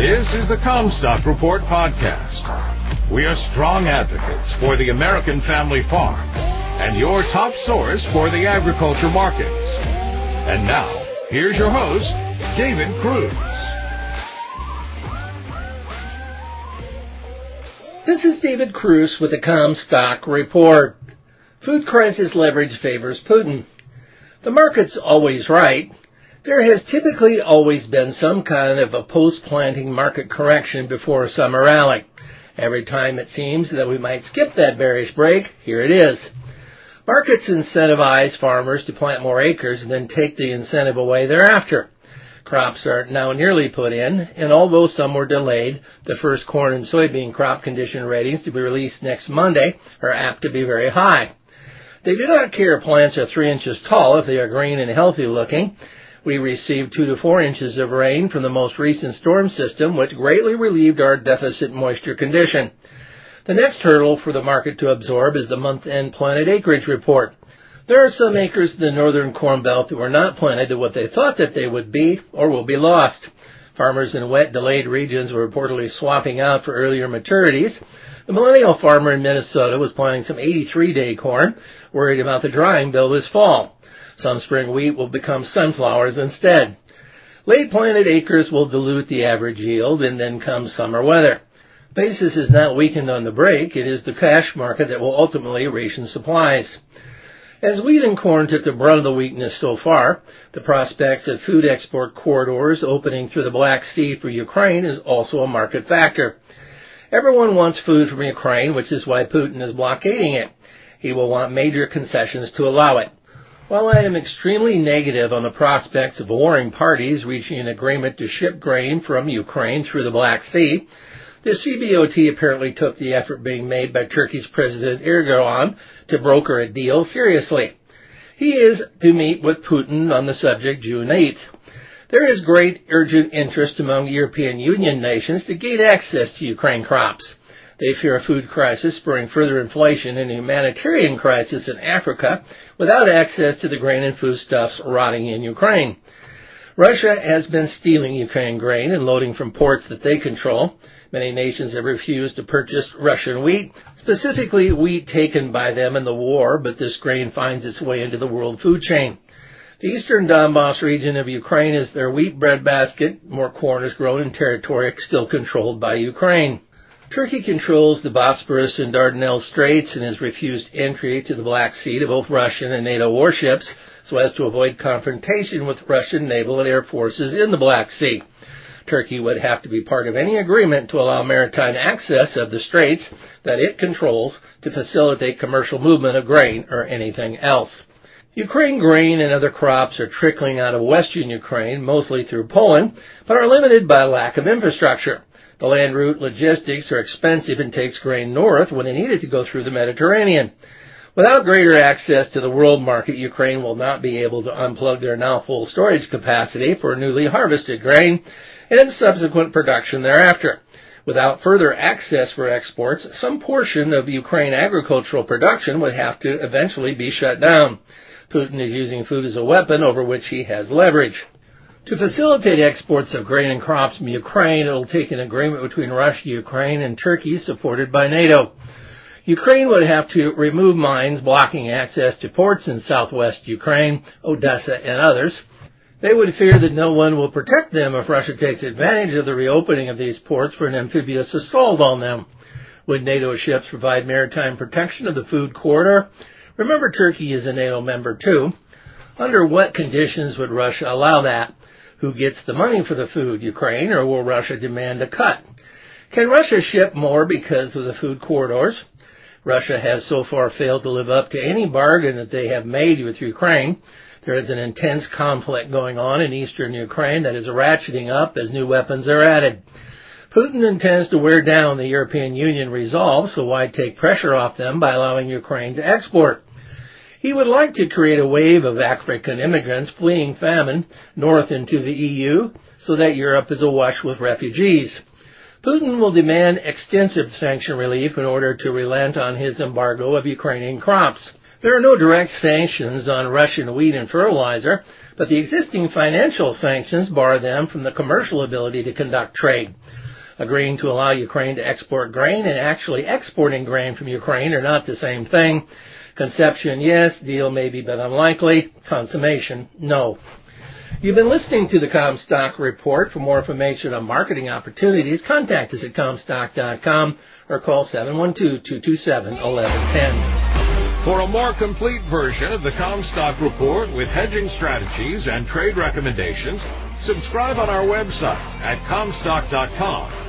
This is the Commstock Report podcast. We are strong advocates for the American family farm and your top source for the agriculture markets. And now, here's your host, David Kruse. This is David Kruse with the Commstock Report. Food crisis leverage favors Putin. The market's always right. There has typically always been some kind of a post-planting market correction before a summer rally. Every time it seems that we might skip that bearish break, here it is. Markets incentivize farmers to plant more acres and then take the incentive away thereafter. Crops are now nearly put in, and although some were delayed, the first corn and soybean crop condition ratings to be released next Monday are apt to be very high. They do not care if plants are three inches tall if they are green and healthy looking. We received two to four inches of rain from the most recent storm system, which greatly relieved our deficit moisture condition. The next hurdle for the market to absorb is the month-end planted acreage report. There are some acres in the northern corn belt that were not planted to what they thought that they would be or will be lost. Farmers in wet, delayed regions were reportedly swapping out for earlier maturities. The millennial farmer in Minnesota was planting some 83-day corn, worried about the drying bill this fall. Some spring wheat will become sunflowers instead. Late planted acres will dilute the average yield, and then comes summer weather. Basis is not weakened on the break. It is the cash market that will ultimately ration supplies. As wheat and corn took the brunt of the weakness so far, the prospects of food export corridors opening through the Black Sea for Ukraine is also a market factor. Everyone wants food from Ukraine, which is why Putin is blockading it. He will want major concessions to allow it. While I am extremely negative on the prospects of warring parties reaching an agreement to ship grain from Ukraine through the Black Sea, the CBOT apparently took the effort being made by Turkey's President Erdogan to broker a deal seriously. He is to meet with Putin on the subject June 8th. There is great urgent interest among European Union nations to gain access to Ukraine crops. They fear a food crisis spurring further inflation and a humanitarian crisis in Africa without access to the grain and foodstuffs rotting in Ukraine. Russia has been stealing Ukraine grain and loading from ports that they control. Many nations have refused to purchase Russian wheat, specifically wheat taken by them in the war, but this grain finds its way into the world food chain. The eastern Donbass region of Ukraine is their wheat breadbasket. More corn is grown in territory still controlled by Ukraine. Turkey controls the Bosporus and Dardanelles Straits and has refused entry to the Black Sea to both Russian and NATO warships so as to avoid confrontation with Russian naval and air forces in the Black Sea. Turkey would have to be part of any agreement to allow maritime access of the straits that it controls to facilitate commercial movement of grain or anything else. Ukraine grain and other crops are trickling out of western Ukraine, mostly through Poland, but are limited by lack of infrastructure. The land route logistics are expensive and takes grain north when it needed to go through the Mediterranean. Without greater access to the world market, Ukraine will not be able to unplug their now full storage capacity for newly harvested grain and subsequent production thereafter. Without further access for exports, some portion of Ukraine agricultural production would have to eventually be shut down. Putin is using food as a weapon over which he has leverage. To facilitate exports of grain and crops from Ukraine, it will take an agreement between Russia, Ukraine, and Turkey supported by NATO. Ukraine would have to remove mines blocking access to ports in southwest Ukraine, Odessa, and others. They would fear that no one will protect them if Russia takes advantage of the reopening of these ports for an amphibious assault on them. Would NATO ships provide maritime protection of the food corridor? Remember, Turkey is a NATO member too. Under what conditions would Russia allow that? Who gets the money for the food, Ukraine, or will Russia demand a cut? Can Russia ship more because of the food corridors? Russia has so far failed to live up to any bargain that they have made with Ukraine. There is an intense conflict going on in eastern Ukraine that is ratcheting up as new weapons are added. Putin intends to wear down the European Union resolve, so why take pressure off them by allowing Ukraine to export? He would like to create a wave of African immigrants fleeing famine north into the EU so that Europe is awash with refugees. Putin will demand extensive sanction relief in order to relent on his embargo of Ukrainian crops. There are no direct sanctions on Russian wheat and fertilizer, but the existing financial sanctions bar them from the commercial ability to conduct trade. Agreeing to allow Ukraine to export grain and actually exporting grain from Ukraine are not the same thing. Conception, yes. Deal maybe, but unlikely. Consummation, no. You've been listening to the Commstock Report. For more information on marketing opportunities, contact us at Commstock.com or call 712-227-1110. For a more complete version of the Commstock Report with hedging strategies and trade recommendations, subscribe on our website at Commstock.com